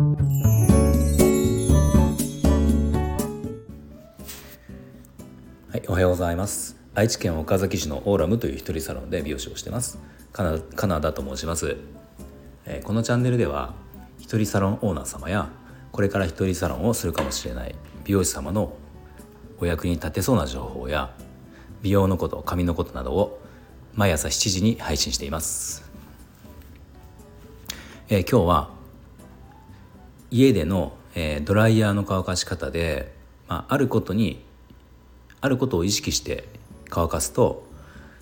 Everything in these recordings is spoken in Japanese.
はいおはようございます。愛知県岡崎市のオーラムという一人サロンで美容師をしてます。カナカナダと申します、えー、このチャンネルでは一人サロンオーナー様やこれから一人サロンをするかもしれない美容師様のお役に立てそうな情報や美容のこと髪のことなどを毎朝7時に配信しています、えー、今日は家での、えー、ドライヤーの乾かし方で、まあ、あることにあることを意識して乾かすと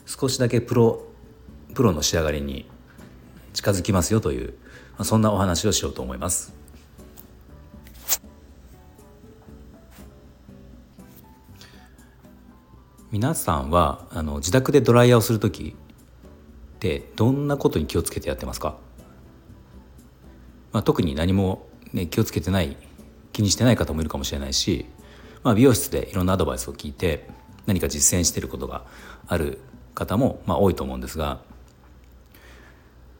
少しだけプロプロの仕上がりに近づきますよという、まあ、そんなお話をしようと思います。皆さんはあの自宅でドライヤーをする時ってどんなことに気をつけてやってますか、まあ、特に何も、ね、気をつけてない気にしてない方もいるかもしれないしまあ、美容室でいろんなアドバイスを聞いて何か実践していることがある方もまあ多いと思うんですが、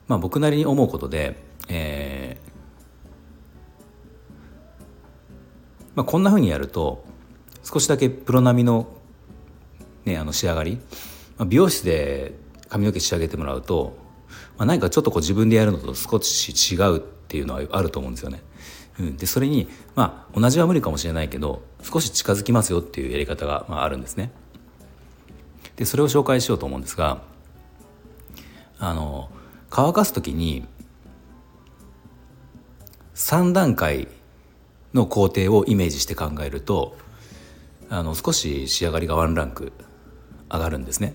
まあ、僕なりに思うことで、えーまあ、こんなふうにやると少しだけプロ並みの,、ね、あの仕上がり、まあ、美容室で髪の毛仕上げてもらうと、まあ、何かちょっとこう自分でやるのと少し違うっていうのはあると思うんですよね。うん、でそれにまあ同じは無理かもしれないけど少し近づきますよっていうやり方が、まあ、あるんですね。でそれを紹介しようと思うんですがあの乾かす時に3段階の工程をイメージして考えるとあの少し仕上がりがワンランク上がるんですね。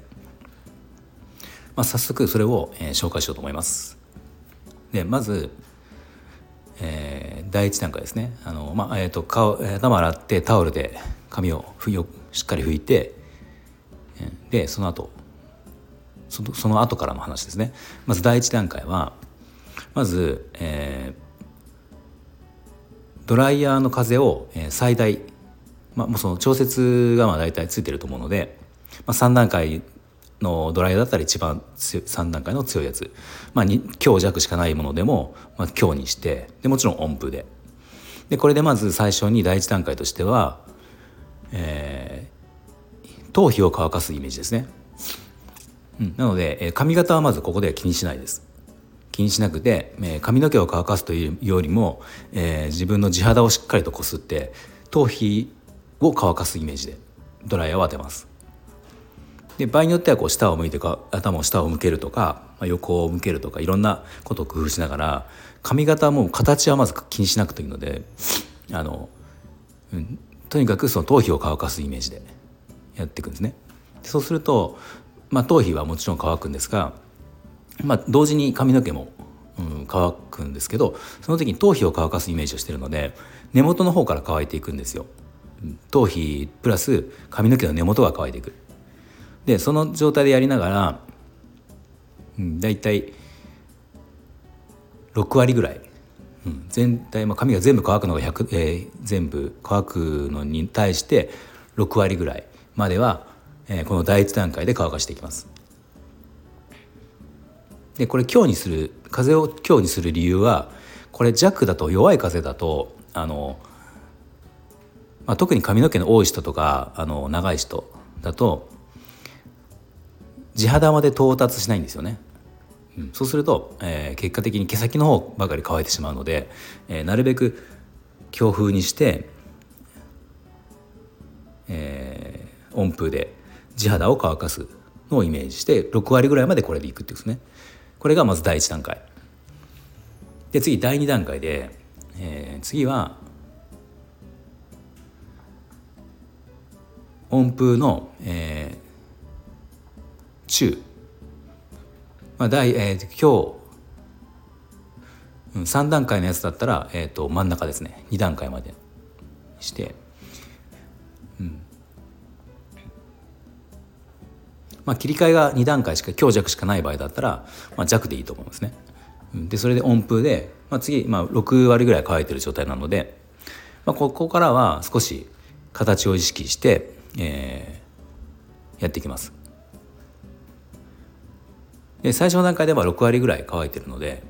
まあ、早速それを、えー、紹介しようと思います。でまずえー、第一段階ですね。あの、まあえーと、顔頭洗ってタオルで髪をふよしっかり拭いてでその後そのその後からの話ですね。まず第一段階はまず、えー、ドライヤーの風を最大、まあ、もうその調節がまあ大体ついてると思うので、まあ、3段階のドライヤーだったら一番3段階の強いやつ、まあ、強弱しかないものでも、まあ、強にしてでもちろん音符で。でこれでまず最初に第一段階としては、えー、頭皮を乾かすイメージですね、うん、なので、えー、髪型はまずここでは気にしないです。気にしなくて、えー、髪の毛を乾かすというよりも、えー、自分の地肌をしっかりとこすって頭皮を乾かすイメージでドライヤーを当てます。で場合によってはこう下を向いてか頭を下を向けるとか、まあ、横を向けるとかいろんなことを工夫しながら髪型も形はまず気にしなくていいのであの、うん、とにかくその頭皮を乾かすイメージでやっていくんですね。そうすると、まあ、頭皮はもちろん乾くんですが、まあ、同時に髪の毛も、うん、乾くんですけどその時に頭皮を乾かすイメージをしてるので根元の方から乾いていくんですよ。頭皮プラス髪の毛の根元が乾いていくでその状態でやりながら、うん、大体6割ぐらい、うん、全体、まあ、髪が全部乾くのが100、えー、全部乾くのに対して6割ぐらいまでは、えー、この第一段階で乾かしていきます。でこれ強にする風を強にする理由はこれ弱だと弱い風だとあの、まあ、特に髪の毛の多い人とかあの長い人だと地肌まで到達しないんですよね。うん、そうすると、えー、結果的に毛先の方ばかり乾いてしまうので、えー、なるべく強風にして、えー、温風で地肌を乾かすのをイメージして6割ぐらいまでこれでいくっていうですね。これがまず第1段階。で次第2段階で、えー、次は温風の、え中、まあ第えー、今日、うん、3段階のやつだったら、えーと、真ん中ですね。2段階までして、うん。まあ、切り替えが2段階しか強弱しかない場合だったら、まあ、弱でいいと思いますね。でそれで温風で、まあ、次、まあ、6割ぐらい乾いてる状態なので、まあ、ここからは少し形を意識して、えー、やっていきます。で最初の段階では6割ぐらい乾いてるので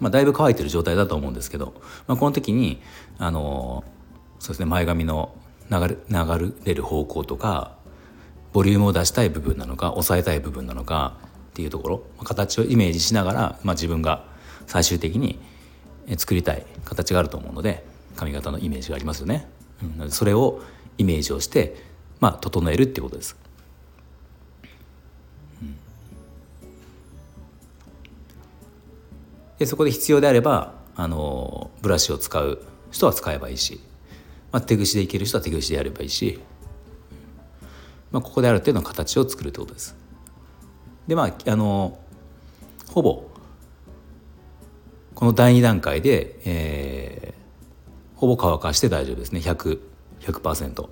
まあ、だいぶ乾いてる状態だと思うんですけど、まあ、この時にあのそうですね前髪の流れ流れる方向とかボリュームを出したい部分なのか抑えたい部分なのかっていうところ形をイメージしながら、まあ、自分が最終的に作りたい形があると思うので髪型のイメージがありますよね。うん、それをイメージをして、まあ、整えるっていうことです。でそこで必要であればあのブラシを使う人は使えばいいし、まあ、手ぐしでいける人は手ぐしでやればいいし、まあ、ここである程度の形を作るってことです。でまああのほぼこの第2段階で、えー、ほぼ乾かして大丈夫ですね100%。100%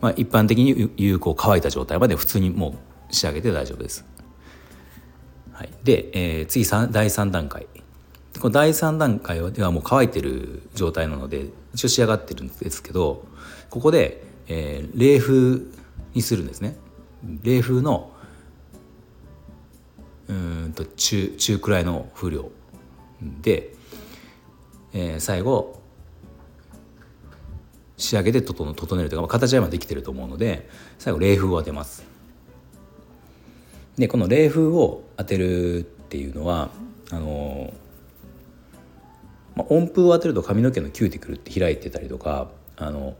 まあ、一般的に有効乾いた状態まで普通にもう仕上げて大丈夫です。はい、で、えー、次第3段階この第3段階ではもう乾いてる状態なので一応仕上がってるんですけどここで、えー、冷風にするんですね。冷風のうんと中中くらいの風量。で、えー、最後仕上げで整整えるというか形は今できてると思うので最後冷風を当てます。でこの冷風を当てるっていうのはあの、まあ、温風を当てると髪の毛のキューティクルって開いてたりとかあの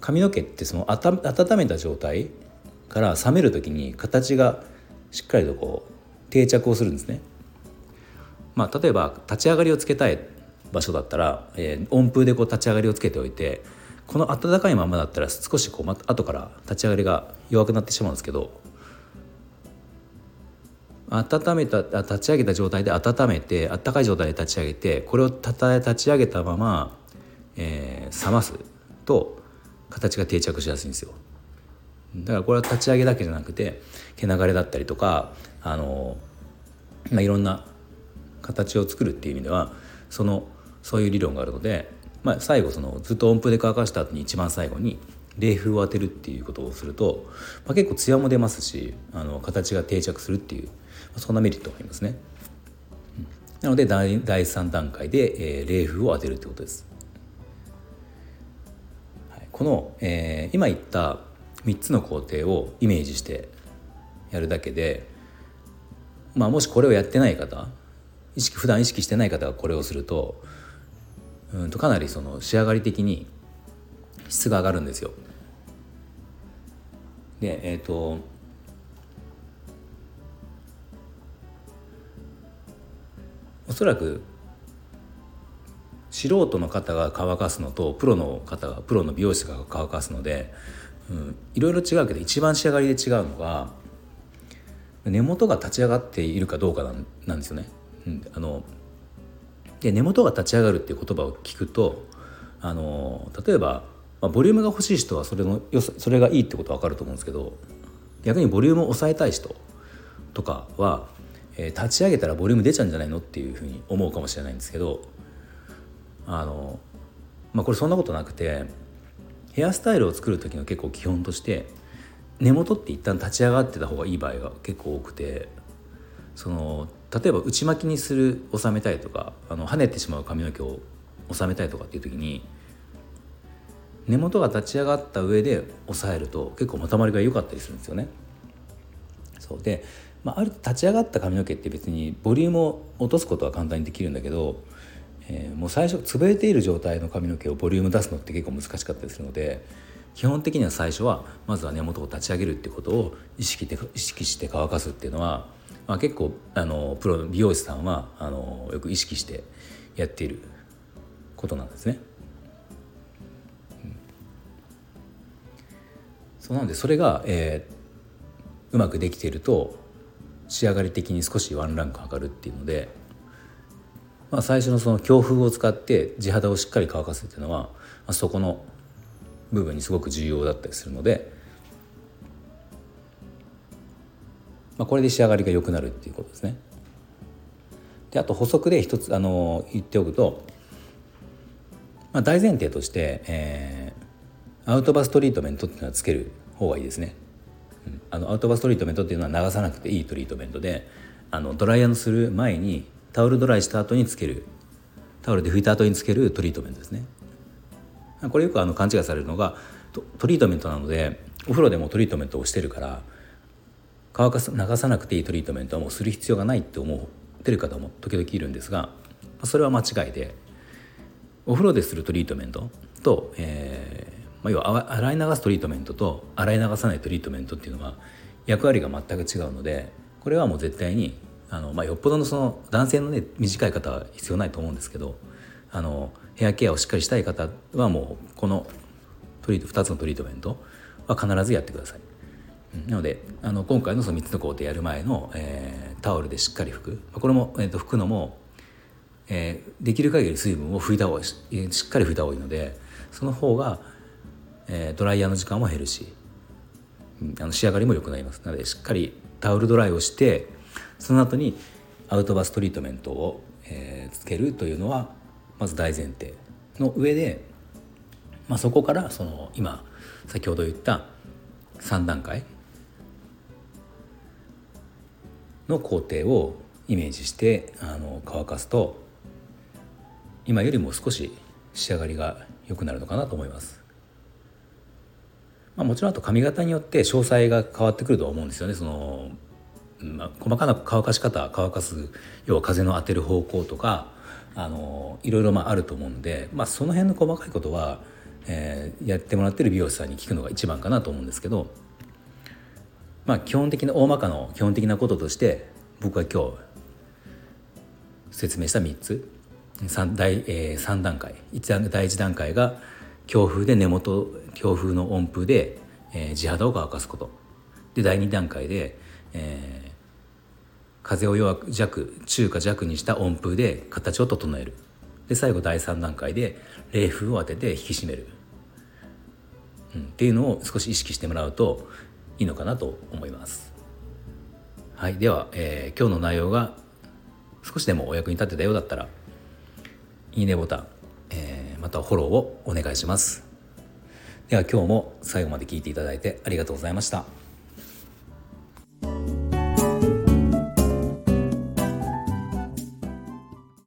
髪の毛ってその温めた状態から冷める時に形がしっかりとこう定着をするんですね。まあ、例えば立ち上がりをつけたい場所だったら、えー、温風でこう立ち上がりをつけておいてこの暖かいままだったら少しこう、後から立ち上がりが弱くなってしまうんですけど温めた立ち上げた状態で温めて暖かい状態で立ち上げてこれをたた立ち上げたまま、えー、冷ますと形が定着しやすいんですよ。だからこれは立ち上げだけじゃなくて毛流れだったりとかあの、まあ、いろんな形を作るっていう意味ではそのそういう理論があるのでまあ、最後そのずっと音符で乾かした後に一番最後に冷風を当てるっていうことをすると、まあ、結構艶も出ますしあの形が定着するっていう、まあ、そんなメリットがありますね。なので第第3段階で、えー、冷風を当てるってことです。はい、この、えー、今言った3つの工程をイメージしてやるだけで、まあ、もしこれをやってない方意識普段意識してない方がこれをするとうんとかなりその仕上がり的に質が上がるんですよ。でえっ、ー、とおそらく素人の方が乾かすのとプロの方がプロの美容師が乾かすので、うん、いろいろ違うけど一番仕上がりで違うのが根元が立ち上がっているかどうかなんですよね。うん、あので根元が立ち上がるっていう言葉を聞くとあの例えば、まあ、ボリュームが欲しい人はそれのよそれがいいってことは分かると思うんですけど逆にボリュームを抑えたい人とかは、えー、立ち上げたらボリューム出ちゃうんじゃないのっていうふうに思うかもしれないんですけどあの、まあ、これそんなことなくてヘアスタイルを作る時の結構基本として根元って一旦立ち上がってた方がいい場合が結構多くてその例えば内巻きにする収めたいとかあの跳ねてしまう髪の毛を収めたいとかっていう時に根元が立ち上がった上で押さえると結構まとまりが良かったりするんですよね。そうで、まあ、ある立ち上がった髪の毛って別にボリュームを落とすことは簡単にできるんだけど、えー、もう最初潰れている状態の髪の毛をボリューム出すのって結構難しかったりするので基本的には最初はまずは根元を立ち上げるってことを意識意識して乾かすっていうのはまあ、結構あのプロの美容師さんはあのよく意識してやっていることなんですね。そうなのでそれが、えー、うまくできていると仕上がり的に少しワンランク上がるっていうので、まあ、最初のその強風を使って地肌をしっかり乾かすっていうのは、まあ、そこの部分にすごく重要だったりするので。まあ、これで仕上がりが良くなるっていうことですね。であと補足で一つあの言っておくと、まあ、大前提として、えー、アウトバストリートメントっていうのはつける方がいいですね。あのアウトバストリートメントっていうのは流さなくていいトリートメントであのドライヤーのする前にタオルドライした後につけるタオルで拭いた後につけるトリートメントですねこれよくあの勘違いされるのがトリートメントなのでお風呂でもトリートメントをしてるから乾かす流さなくていいトリートメントはもうする必要がないって思ってる方も時々いるんですがそれは間違いでお風呂でするトリートメントと、えーまあ、要は洗い流すトリートメントと洗い流さないトリートメントっていうのは役割が全く違うのでこれはもう絶対にあの、まあ、よっぽどのその男性のね短い方は必要ないと思うんですけどあのヘアケアをしっかりしたい方はもうこのトリート2つのトリートメントは必ずやってください。なのであの今回のその3つの工程やる前の、えー、タオルでしっかり拭く。これも、えー、と拭くのも、えー、できる限り水分を拭いた方がししっかり拭いた方がいいのでその方が、えー、ドライヤーの時間も減るし、うん、あの仕上がりも良くなります。なのでしっかりタオルドライをしてその後にアウトバストリートメントを、えー、つけるというのはまず大前提の上で、まあ、そこからその今先ほど言った3段階の工程をイメージしてあの乾かすと今よりも少し仕上がりが良くなるのかなと思います。まあ、もちろんあと髪型によって詳細が変わってくると思うんですよね。そのまあ、細かな乾かし方乾かす要は風の当てる方向とかあのいろいろまああると思うんで、まあ、その辺の細かいことは、えー、やってもらってる美容師さんに聞くのが一番かなと思うんですけど、まあ、基本的な大まかの基本的なこととして僕は今日説明した3つ。3, 第、えー、3段階。第1段階が強風で根元強風の温風で、えー、地肌を乾かすこと。で第2段階で、えー、風を弱く弱中か弱にした温風で形を整える。で最後第3段階で冷風を当てて引き締める、うん、っていうのを少し意識してもらうといいのかなと思います。はい、では、えー、今日の内容が少しでもお役に立てたようだったらいいねボタン、えー、またフォローをお願いします。では今日も最後まで聞いていただいてありがとうございました。